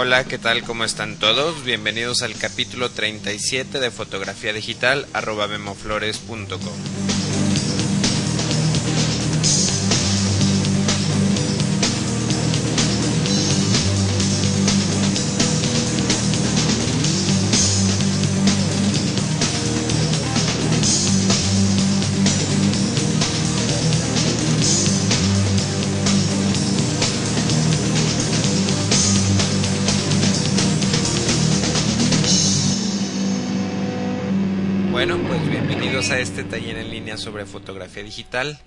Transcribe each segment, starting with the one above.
Hola, ¿qué tal? ¿Cómo están todos? Bienvenidos al capítulo 37 de fotografía digital arroba memoflores.com. bienvenidos a este taller en línea sobre fotografía digital.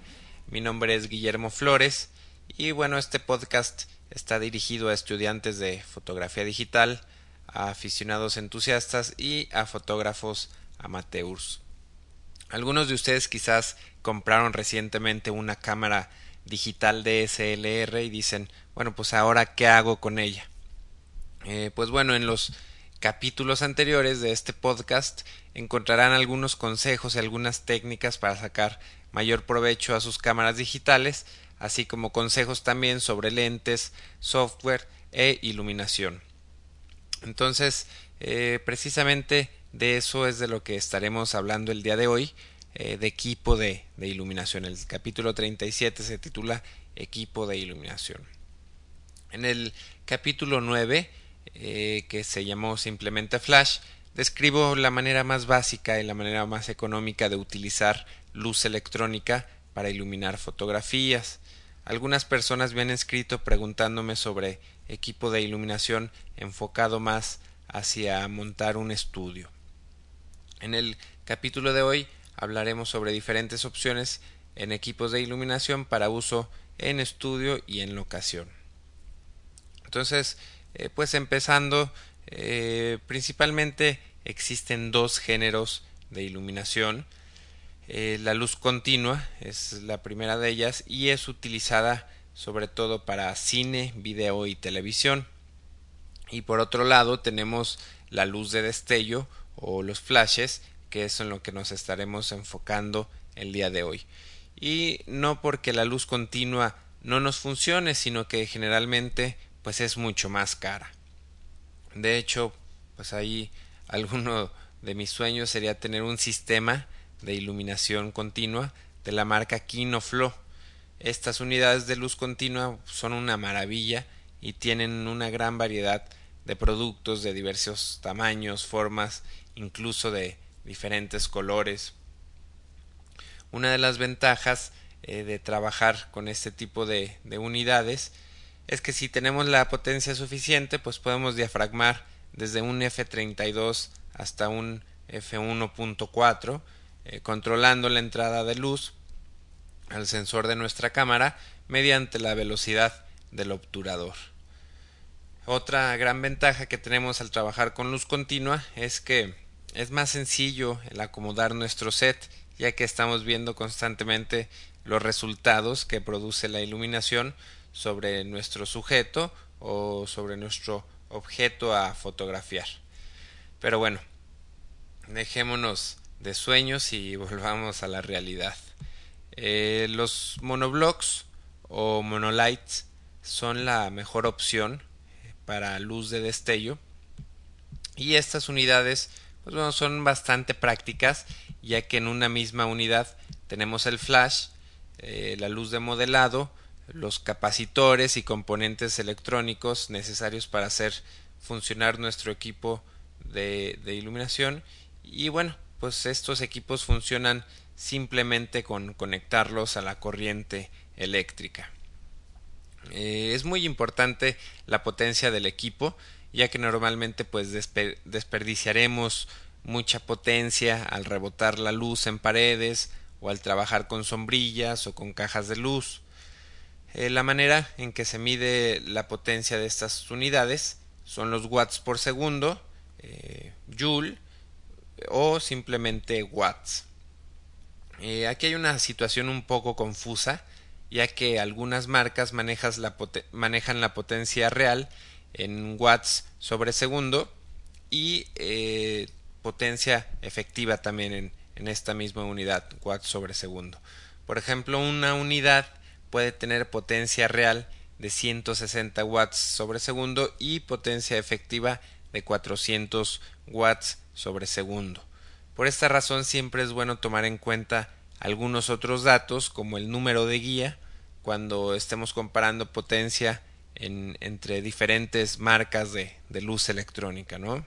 Mi nombre es Guillermo Flores y bueno, este podcast está dirigido a estudiantes de fotografía digital, a aficionados entusiastas y a fotógrafos amateurs. Algunos de ustedes quizás compraron recientemente una cámara digital DSLR y dicen, bueno, pues ahora qué hago con ella. Eh, pues bueno, en los capítulos anteriores de este podcast encontrarán algunos consejos y algunas técnicas para sacar mayor provecho a sus cámaras digitales, así como consejos también sobre lentes, software e iluminación. Entonces, eh, precisamente de eso es de lo que estaremos hablando el día de hoy, eh, de equipo de, de iluminación. El capítulo 37 se titula Equipo de iluminación. En el capítulo 9 eh, que se llamó simplemente Flash, describo la manera más básica y la manera más económica de utilizar luz electrónica para iluminar fotografías. Algunas personas me han escrito preguntándome sobre equipo de iluminación enfocado más hacia montar un estudio. En el capítulo de hoy hablaremos sobre diferentes opciones en equipos de iluminación para uso en estudio y en locación. Entonces, eh, pues empezando, eh, principalmente existen dos géneros de iluminación. Eh, la luz continua es la primera de ellas y es utilizada sobre todo para cine, video y televisión. Y por otro lado tenemos la luz de destello o los flashes, que es en lo que nos estaremos enfocando el día de hoy. Y no porque la luz continua no nos funcione, sino que generalmente pues es mucho más cara. De hecho, pues ahí alguno de mis sueños sería tener un sistema de iluminación continua de la marca Kinoflow. Estas unidades de luz continua son una maravilla y tienen una gran variedad de productos de diversos tamaños, formas, incluso de diferentes colores. Una de las ventajas eh, de trabajar con este tipo de, de unidades es que si tenemos la potencia suficiente, pues podemos diafragmar desde un F32 hasta un F1.4, eh, controlando la entrada de luz al sensor de nuestra cámara mediante la velocidad del obturador. Otra gran ventaja que tenemos al trabajar con luz continua es que es más sencillo el acomodar nuestro set ya que estamos viendo constantemente los resultados que produce la iluminación sobre nuestro sujeto o sobre nuestro objeto a fotografiar. Pero bueno, dejémonos de sueños y volvamos a la realidad. Eh, los monoblocks o monolights son la mejor opción para luz de destello y estas unidades pues bueno, son bastante prácticas ya que en una misma unidad tenemos el flash, eh, la luz de modelado, los capacitores y componentes electrónicos necesarios para hacer funcionar nuestro equipo de, iluminación. Y bueno pues estos equipos funcionan simplemente con conectarlos a la corriente eléctrica. Eh, es muy importante la potencia del equipo ya que normalmente pues desperdiciaremos mucha potencia al rebotar la luz en paredes o al trabajar con sombrillas o con cajas de luz eh, la manera en que se mide la potencia de estas unidades son los watts por segundo, eh, joule o simplemente watts. Eh, aquí hay una situación un poco confusa, ya que algunas marcas manejan la potencia real en watts sobre segundo y potencia efectiva también en, en esta misma unidad, watts sobre segundo. Por ejemplo, una unidad puede tener potencia real de 160 watts sobre segundo y potencia efectiva de 400 watts sobre segundo. Por esta razón siempre es bueno tomar en cuenta algunos otros datos como el número de guía cuando estemos comparando potencia en, entre diferentes marcas de, luz electrónica. ¿no?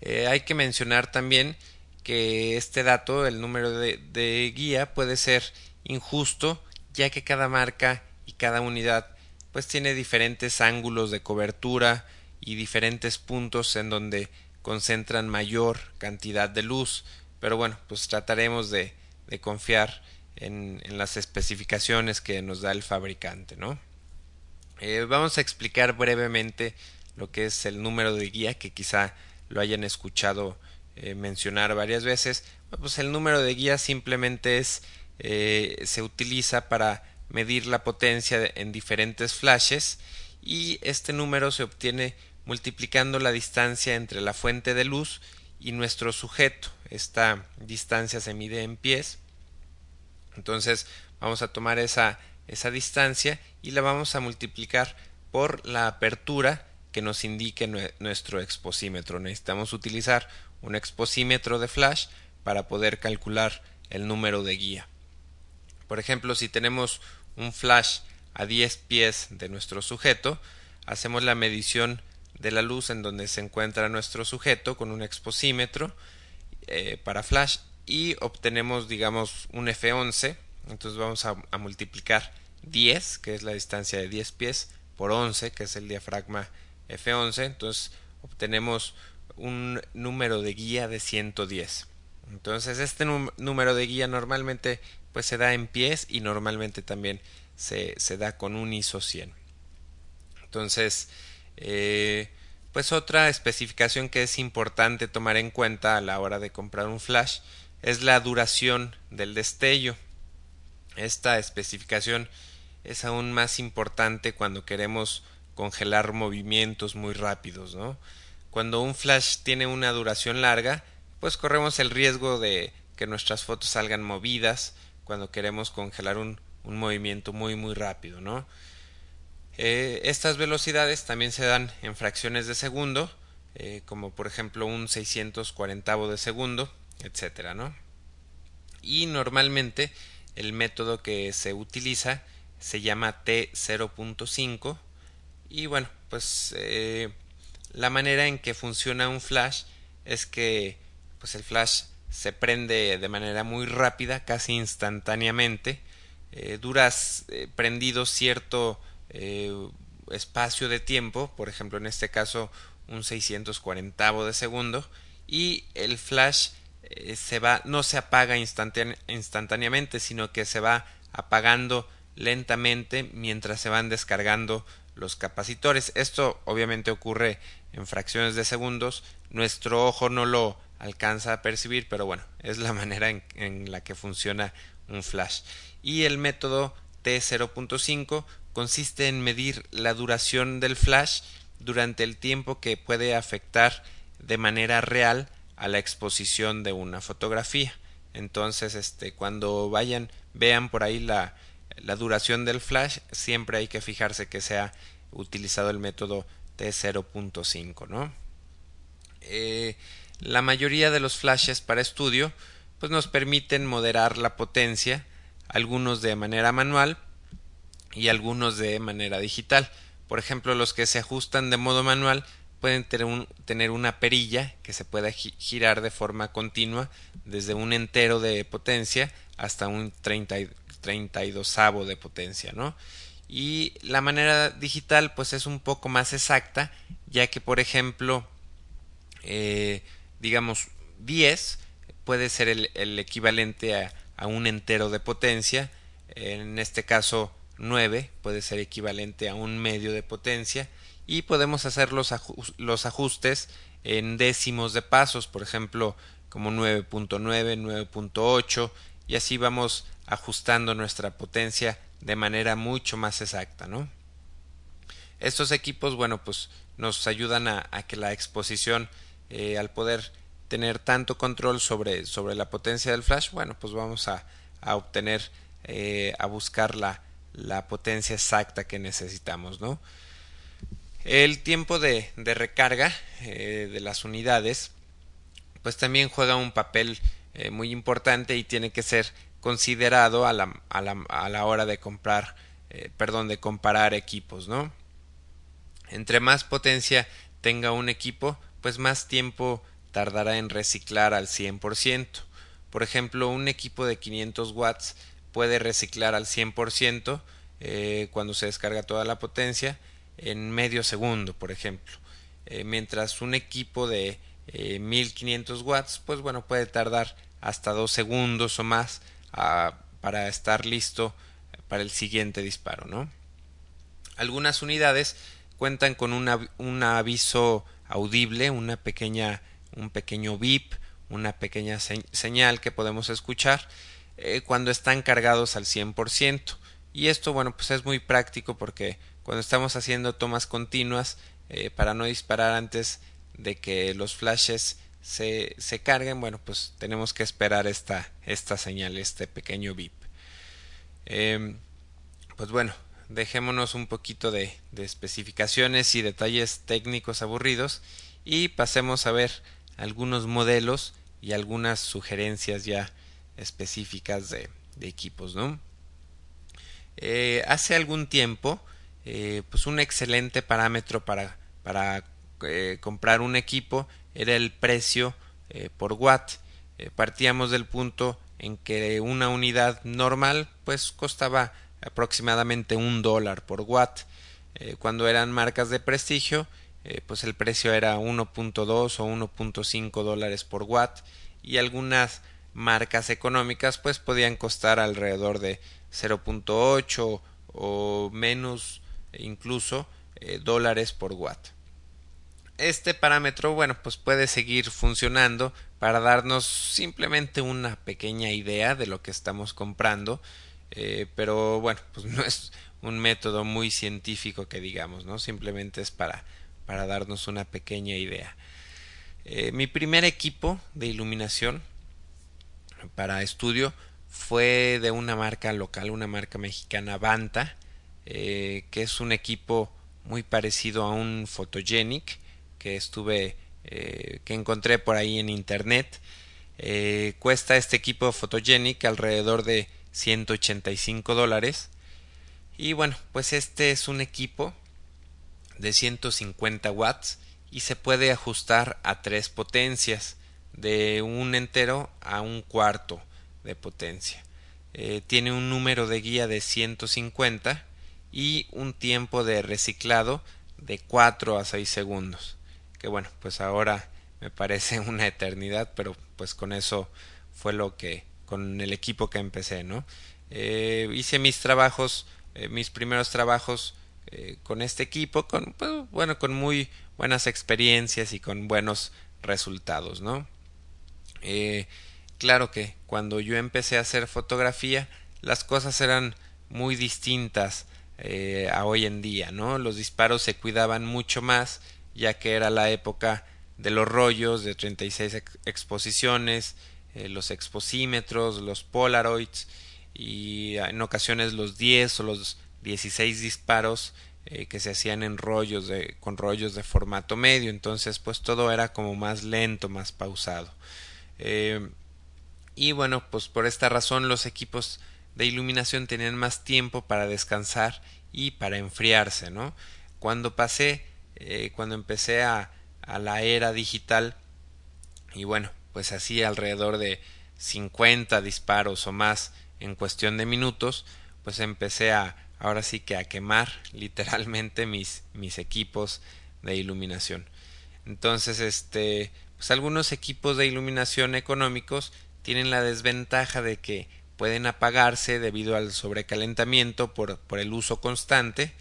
Eh, hay que mencionar también que este dato, el número de guía, puede ser injusto ya que cada marca y cada unidad pues tiene diferentes ángulos de cobertura y diferentes puntos en donde concentran mayor cantidad de luz. Pero bueno pues trataremos de, de confiar en, en, las especificaciones que nos da el fabricante no eh, vamos a explicar brevemente lo que es el número de guía que quizá lo hayan escuchado eh, mencionar varias veces. Pues el número de guía simplemente es eh, se utiliza para medir la potencia en diferentes flashes y este número se obtiene multiplicando la distancia entre la fuente de luz y nuestro sujeto. Esta distancia se mide en pies. Entonces vamos a tomar esa, esa distancia y la vamos a multiplicar por la apertura que nos indique nuestro exposímetro. Necesitamos utilizar un exposímetro de flash para poder calcular el número de guía. Por ejemplo, si tenemos un flash a 10 pies de nuestro sujeto, hacemos la medición de la luz en donde se encuentra nuestro sujeto con un exposímetro eh, para flash y obtenemos digamos un F11 entonces vamos a, a, multiplicar 10 que es la distancia de 10 pies por 11 que es el diafragma F11 entonces obtenemos un número de guía de 110 entonces este número de guía normalmente pues se da en pies y normalmente también se, se da con un ISO 100. Entonces, eh, pues otra especificación que es importante tomar en cuenta a la hora de comprar un flash es la duración del destello. Esta especificación es aún más importante cuando queremos congelar movimientos muy rápidos, ¿no? Cuando un flash tiene una duración larga, pues corremos el riesgo de que nuestras fotos salgan movidas cuando queremos congelar un, un movimiento muy muy rápido, ¿no? Eh, estas velocidades también se dan en fracciones de segundo, eh, como por ejemplo un 640 de segundo, etcétera, ¿no? Y normalmente el método que se utiliza se llama T0.5 y bueno, pues eh, la manera en que funciona un flash es que pues el flash se prende de manera muy rápida, casi instantáneamente, eh, duras eh, prendido cierto eh, espacio de tiempo, por ejemplo en este caso un 640 de segundo, y el flash eh, se va, no se apaga instantáneamente, sino que se va apagando lentamente mientras se van descargando los capacitores. Esto obviamente ocurre en fracciones de segundos. Nuestro ojo no lo alcanza a percibir, pero bueno, es la manera en, la que funciona un flash. Y el método T0.5 consiste en medir la duración del flash durante el tiempo que puede afectar de manera real a la exposición de una fotografía. Entonces, este, cuando vayan, vean por ahí la, la duración del flash, siempre hay que fijarse que sea utilizado el método T0.5, ¿no? Eh, la mayoría de los flashes para estudio pues nos permiten moderar la potencia, algunos de manera manual y algunos de manera digital. Por ejemplo, los que se ajustan de modo manual pueden tener, una perilla que se pueda girar de forma continua desde un entero de potencia hasta un 30, 32 de potencia, ¿no? Y la manera digital pues es un poco más exacta, ya que por ejemplo eh, digamos 10 puede ser el, equivalente a, un entero de potencia, en este caso 9 puede ser equivalente a un medio de potencia y podemos hacer los, los ajustes en décimos de pasos, por ejemplo como 9.9, 9.8, y así vamos ajustando nuestra potencia de manera mucho más exacta, ¿no? Estos equipos, bueno, pues nos ayudan a, que la exposición, eh, al poder tener tanto control sobre, sobre, la potencia del flash, bueno, pues vamos a, a obtener, eh, a buscar la, la, potencia exacta que necesitamos, ¿no? El tiempo de, de recarga eh, de las unidades, pues también juega un papel muy importante y tiene que ser considerado a la, a la, a la hora de comprar, perdón, de comparar equipos, ¿no? Entre más potencia tenga un equipo, pues más tiempo tardará en reciclar al 100%. Por ejemplo, un equipo de 500 watts puede reciclar al 100% eh, cuando se descarga toda la potencia en medio segundo, por ejemplo. Eh, mientras un equipo de 1500 eh, watts, pues bueno, puede tardar hasta dos segundos o más ah, para estar listo para el siguiente disparo, ¿no? Algunas unidades cuentan con un aviso audible, una pequeña, un pequeño bip, una pequeña señal que podemos escuchar eh, cuando están cargados al 100%. Y esto, bueno, pues es muy práctico porque cuando estamos haciendo tomas continuas, eh, para no disparar antes de que los flashes se, se, carguen, bueno, pues tenemos que esperar esta, esta señal, este pequeño bip. Em, pues bueno, dejémonos un poquito de, especificaciones y detalles técnicos aburridos y pasemos a ver algunos modelos y algunas sugerencias ya específicas de, equipos, ¿no? Eh, hace algún tiempo, eh, pues un excelente parámetro para, para eh, comprar un equipo era el precio por watt. partíamos del punto en que una unidad normal pues costaba aproximadamente un dólar por watt. Eh, cuando eran marcas de prestigio, eh, pues el precio era 1.2 o 1.5 dólares por watt y algunas marcas económicas pues podían costar alrededor de 0.8 o menos incluso eh, dólares por watt. Este parámetro, bueno, pues puede seguir funcionando para darnos simplemente una pequeña idea de lo que estamos comprando eh, pero bueno, pues no es un método muy científico que digamos, ¿no? Simplemente es para, para darnos una pequeña idea. Eh, mi primer equipo de iluminación para estudio fue de una marca local, una marca mexicana Banta, eh, que es un equipo muy parecido a un Photogenic que estuve que encontré por ahí en internet. cuesta este equipo Photogenic alrededor de 185 dólares. Y bueno, pues este es un equipo de 150 watts y se puede ajustar a tres potencias, de un entero a un cuarto de potencia. Eh, tiene un número de guía de 150 y un tiempo de reciclado de 4 a 6 segundos. Que bueno, pues ahora me parece una eternidad, pero pues con eso fue lo que con el equipo que empecé, ¿no? Eh, hice mis trabajos, eh, mis primeros trabajos eh, con este equipo, con, pues, bueno, con muy buenas experiencias y con buenos resultados, ¿no? claro que cuando yo empecé a hacer fotografía, las cosas eran muy distintas a hoy en día, ¿no? Los disparos se cuidaban mucho más, ya que era la época de los rollos de 36 exposiciones, eh, los exposímetros, los polaroids y en ocasiones los 10 o los 16 disparos eh, que se hacían en rollos de, con rollos de formato medio. Entonces pues todo era como más lento más pausado. Eh, y bueno pues por esta razón los equipos de iluminación tenían más tiempo para descansar y para enfriarse no cuando pasé cuando empecé a, a la era digital y bueno pues así alrededor de 50 disparos o más en cuestión de minutos, pues empecé a ahora sí que a quemar literalmente mis mis equipos de iluminación. Entonces, este, pues algunos equipos de iluminación económicos tienen la desventaja de que pueden apagarse debido al sobrecalentamiento por, por el uso constante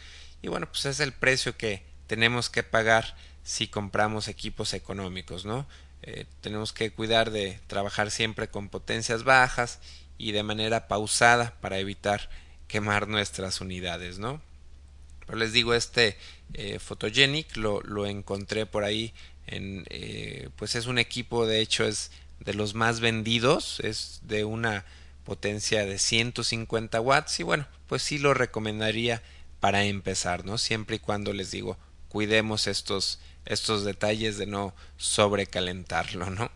y bueno, pues es el precio que tenemos que pagar si compramos equipos económicos, ¿no? Eh, tenemos que cuidar de trabajar siempre con potencias bajas y de manera pausada para evitar quemar nuestras unidades, ¿no? Pero les digo, este eh, Photogenic lo, lo, encontré por ahí eh, pues es un equipo, de hecho es de los más vendidos, es de una potencia de 150 watts y bueno, pues sí lo recomendaría para empezar, ¿no? Siempre y cuando les digo, cuidemos estos, estos detalles de no sobrecalentarlo, ¿no?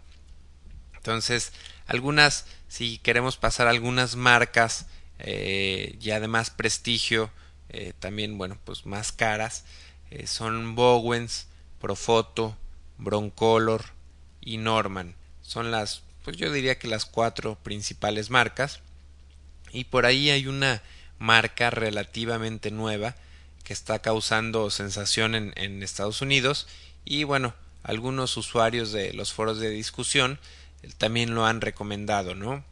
Entonces, algunas, si queremos pasar algunas marcas eh, y además prestigio, eh, también, bueno, pues más caras, eh, son Bowens, Profoto, Broncolor y Norman. Son las, pues yo diría que las cuatro principales marcas. Y por ahí hay una marca relativamente nueva que está causando sensación en, Estados Unidos y bueno, algunos usuarios de los foros de discusión también lo han recomendado, ¿no?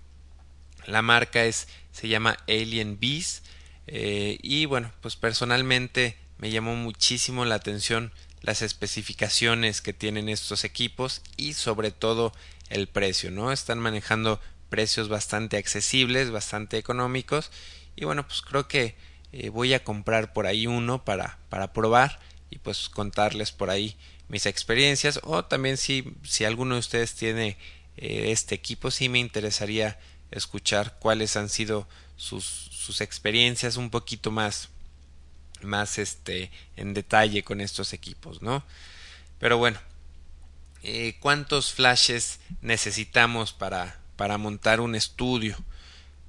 La marca es se llama Alien Bees eh, y bueno, pues personalmente me llamó muchísimo la atención las especificaciones que tienen estos equipos y sobre todo el precio, ¿no? Están manejando precios bastante accesibles, bastante económicos y bueno, pues creo que eh, voy a comprar por ahí uno para, para probar y pues contarles por ahí mis experiencias. O también si, si alguno de ustedes tiene eh, este equipo sí me interesaría escuchar cuáles han sido sus, sus experiencias un poquito más más este en detalle con estos equipos no pero bueno eh, cuántos flashes necesitamos para para montar un estudio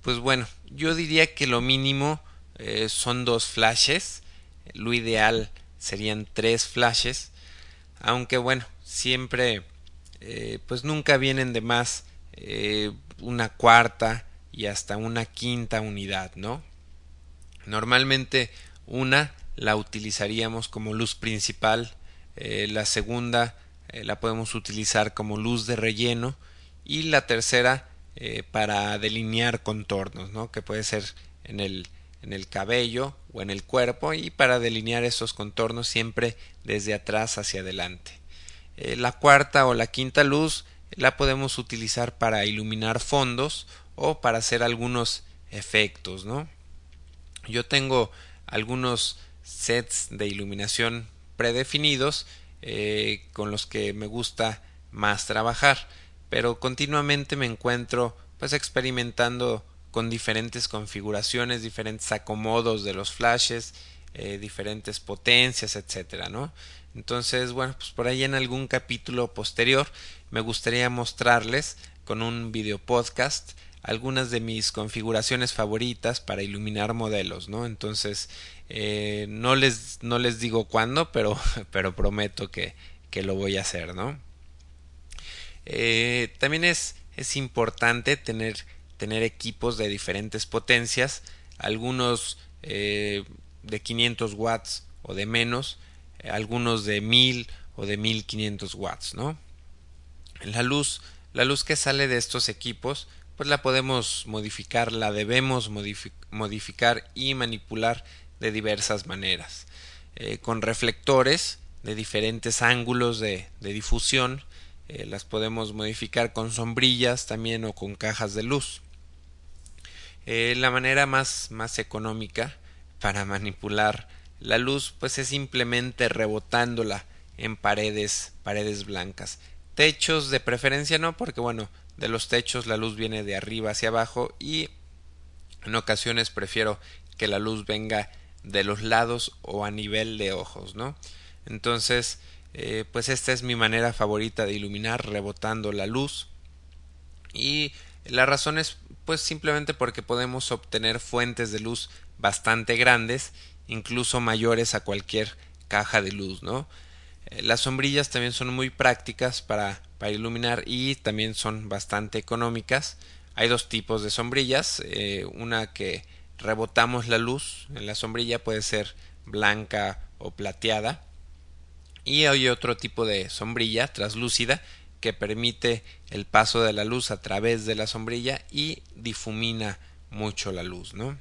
pues bueno yo diría que lo mínimo eh, son dos flashes lo ideal serían tres flashes aunque bueno siempre eh, pues nunca vienen de más eh, una cuarta y hasta una quinta unidad, ¿no? Normalmente una la utilizaríamos como luz principal, la segunda la podemos utilizar como luz de relleno y la tercera para delinear contornos, ¿no? Que puede ser en el, en el cabello o en el cuerpo y para delinear esos contornos siempre desde atrás hacia adelante. Eh, la cuarta o la quinta luz la podemos utilizar para iluminar fondos o para hacer algunos efectos, ¿no? Yo tengo algunos sets de iluminación predefinidos eh, con los que me gusta más trabajar, pero continuamente me encuentro pues experimentando con diferentes configuraciones, diferentes acomodos de los flashes, eh, diferentes potencias, etcétera, ¿no? Entonces, bueno, pues por ahí en algún capítulo posterior me gustaría mostrarles con un video podcast algunas de mis configuraciones favoritas para iluminar modelos, ¿no? Entonces, eh, no, les, no les digo cuándo, pero, pero prometo que, que lo voy a hacer, ¿no? Eh, también es, es importante tener, tener equipos de diferentes potencias, algunos eh, de 500 watts o de menos, algunos de 1000 o de 1500 watts, ¿no? La luz, la luz que sale de estos equipos, pues la podemos modificar, la debemos modificar y manipular de diversas maneras. Eh, con reflectores de diferentes ángulos de, difusión, eh, las podemos modificar con sombrillas también o con cajas de luz. Eh, la manera más, más económica para manipular la luz pues es simplemente rebotándola en paredes, paredes blancas. Techos de preferencia no, porque bueno, de los techos la luz viene de arriba hacia abajo y en ocasiones prefiero que la luz venga de los lados o a nivel de ojos, ¿no? Entonces, eh, pues esta es mi manera favorita de iluminar rebotando la luz y la razón es pues simplemente porque podemos obtener fuentes de luz bastante grandes incluso mayores a cualquier caja de luz, ¿no? Eh, las sombrillas también son muy prácticas para, para, iluminar y también son bastante económicas. Hay dos tipos de sombrillas, eh, una que rebotamos la luz en la sombrilla puede ser blanca o plateada y hay otro tipo de sombrilla translúcida que permite el paso de la luz a través de la sombrilla y difumina mucho la luz, ¿no?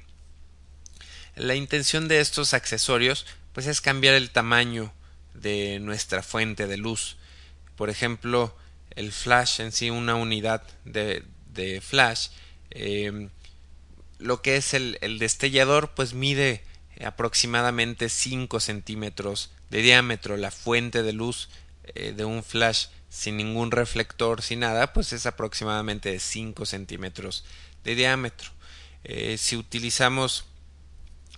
La intención de estos accesorios pues es cambiar el tamaño de nuestra fuente de luz. Por ejemplo, el flash en sí, una unidad de, de flash, Em, lo que es el, destellador, pues mide aproximadamente 5 centímetros de diámetro. La fuente de luz eh, de un flash sin ningún reflector, sin nada, pues es aproximadamente 5 centímetros de diámetro. Eh, si utilizamos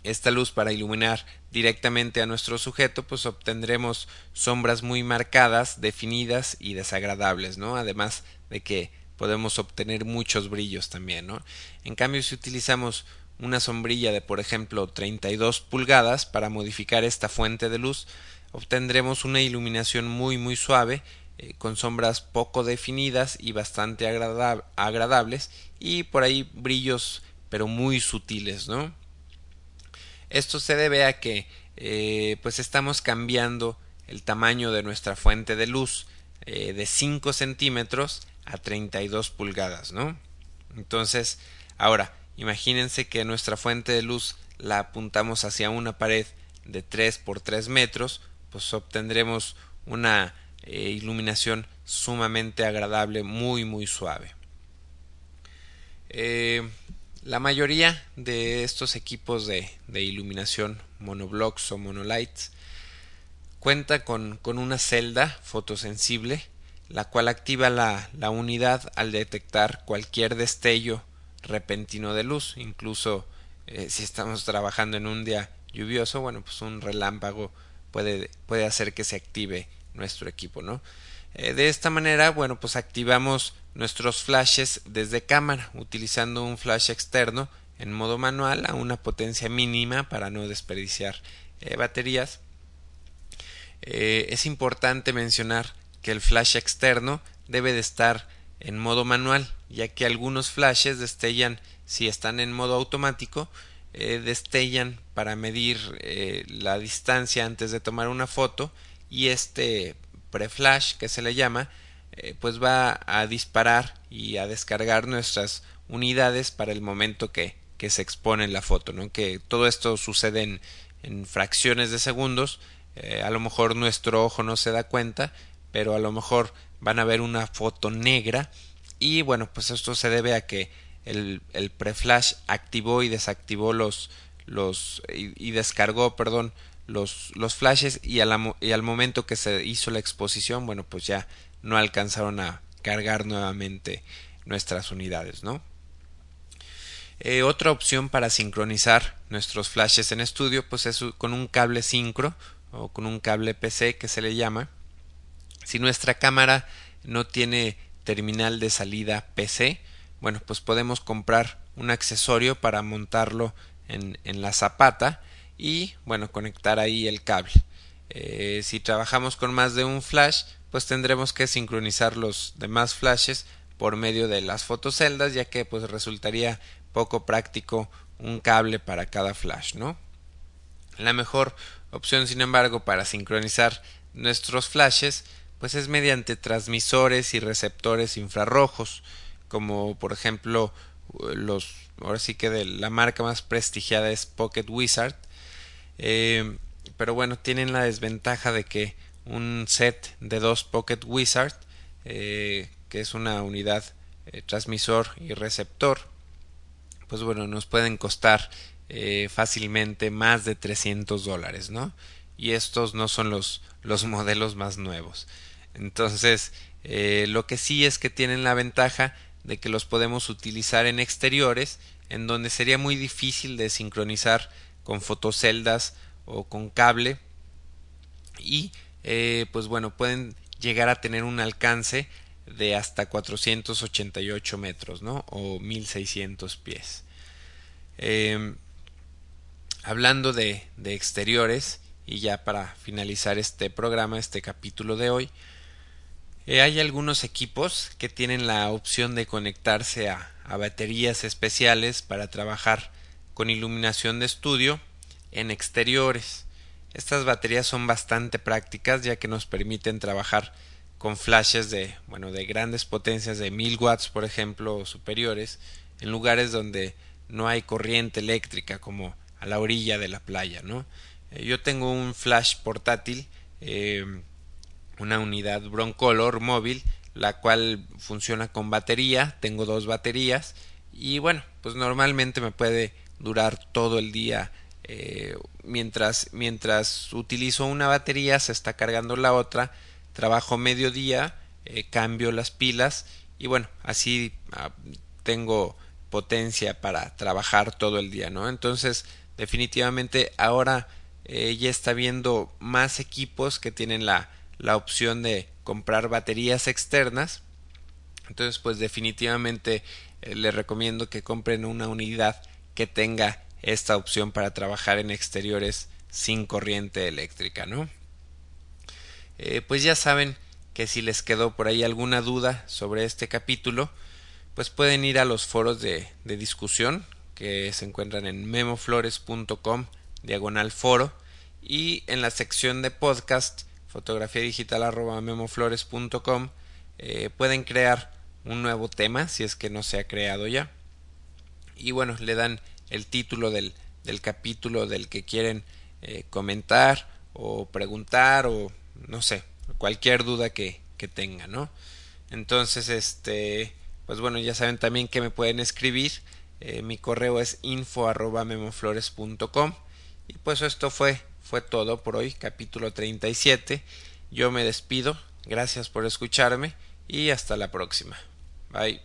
esta luz para iluminar directamente a nuestro sujeto, pues obtendremos sombras muy marcadas, definidas y desagradables, ¿no? Además de que podemos obtener muchos brillos también, ¿no? En cambio, si utilizamos una sombrilla de, por ejemplo, 32 pulgadas para modificar esta fuente de luz, obtendremos una iluminación muy muy suave eh, con sombras poco definidas y bastante agradables y por ahí brillos pero muy sutiles, ¿no? Esto se debe a que eh, pues estamos cambiando el tamaño de nuestra fuente de luz eh, de 5 centímetros a 32 pulgadas, ¿no? Entonces, ahora, imagínense que nuestra fuente de luz la apuntamos hacia una pared de 3 por 3 metros, pues obtendremos una eh, iluminación sumamente agradable, muy muy suave. Eh, la mayoría de estos equipos de, iluminación monoblocks o monolights cuenta con, una celda fotosensible la cual activa la, unidad al detectar cualquier destello repentino de luz, incluso eh, si estamos trabajando en un día lluvioso, bueno, pues un relámpago puede, puede hacer que se active nuestro equipo, ¿no? Eh, de esta manera, bueno, pues activamos nuestros flashes desde cámara, utilizando un flash externo en modo manual a una potencia mínima para no desperdiciar eh, baterías. Es importante mencionar que el flash externo debe de estar en modo manual, ya que algunos flashes destellan si están en modo automático, destellan para medir la distancia antes de tomar una foto y este preflash que se le llama eh, pues va a disparar y a descargar nuestras unidades para el momento que, que se expone la foto ¿no? que todo esto sucede en, en fracciones de segundos eh, a lo mejor nuestro ojo no se da cuenta pero a lo mejor van a ver una foto negra y bueno pues esto se debe a que el, el preflash activó y desactivó los los y descargó perdón los, los flashes y, al momento que se hizo la exposición, bueno, pues ya no alcanzaron a cargar nuevamente nuestras unidades, ¿no? Eh, otra opción para sincronizar nuestros flashes en estudio, pues es con un cable sincro o con un cable PC que se le llama. Si nuestra cámara no tiene terminal de salida PC, bueno, pues podemos comprar un accesorio para montarlo en, en la zapata y bueno conectar ahí el cable. Eh, si trabajamos con más de un flash pues tendremos que sincronizar los demás flashes por medio de las fotoceldas ya que pues resultaría poco práctico un cable para cada flash no la mejor opción sin embargo para sincronizar nuestros flashes pues es mediante transmisores y receptores infrarrojos como por ejemplo los ahora sí que de la marca más prestigiada es Pocket Wizard eh, pero bueno, tienen la desventaja de que un set de dos Pocket Wizard, eh, que es una unidad eh, transmisor y receptor, pues bueno, nos pueden costar fácilmente más de 300 dólares, ¿no? Y estos no son los, los modelos más nuevos. Entonces, lo que sí es que tienen la ventaja de que los podemos utilizar en exteriores, en donde sería muy difícil de sincronizar con fotoceldas o con cable y eh, pues bueno pueden llegar a tener un alcance de hasta 488 metros ¿no? o 1600 pies em, hablando de, de exteriores y ya para finalizar este programa este capítulo de hoy eh, hay algunos equipos que tienen la opción de conectarse a, a baterías especiales para trabajar con iluminación de estudio en exteriores. Estas baterías son bastante prácticas ya que nos permiten trabajar con flashes de, bueno, de grandes potencias de 1000 watts, por ejemplo, o superiores, en lugares donde no hay corriente eléctrica como a la orilla de la playa, ¿no? Eh, yo tengo un flash portátil, eh, una unidad Broncolor móvil, la cual funciona con batería, tengo dos baterías y bueno, pues normalmente me puede durar todo el día eh, mientras, mientras utilizo una batería se está cargando la otra, trabajo medio día, eh, cambio las pilas y bueno, así ah, tengo potencia para trabajar todo el día, ¿no? Entonces, definitivamente ahora eh, ya está viendo más equipos que tienen la, la opción de comprar baterías externas. Entonces, pues definitivamente le recomiendo que compren una unidad que tenga esta opción para trabajar en exteriores sin corriente eléctrica, ¿no? Eh, pues ya saben que si les quedó por ahí alguna duda sobre este capítulo, pues pueden ir a los foros de, discusión que se encuentran en memoflores.com diagonal foro y en la sección de podcast fotografía digital arroba memoflores.com eh, pueden crear un nuevo tema si es que no se ha creado ya y bueno le dan el título del, del capítulo del que quieren eh, comentar o preguntar o no sé, cualquier duda que, que tengan, ¿no? Entonces, este, pues bueno, ya saben también que me pueden escribir. Eh, mi correo es info arroba memoflores.com y pues esto fue, fue todo por hoy, capítulo 37. Yo me despido, gracias por escucharme y hasta la próxima. Bye.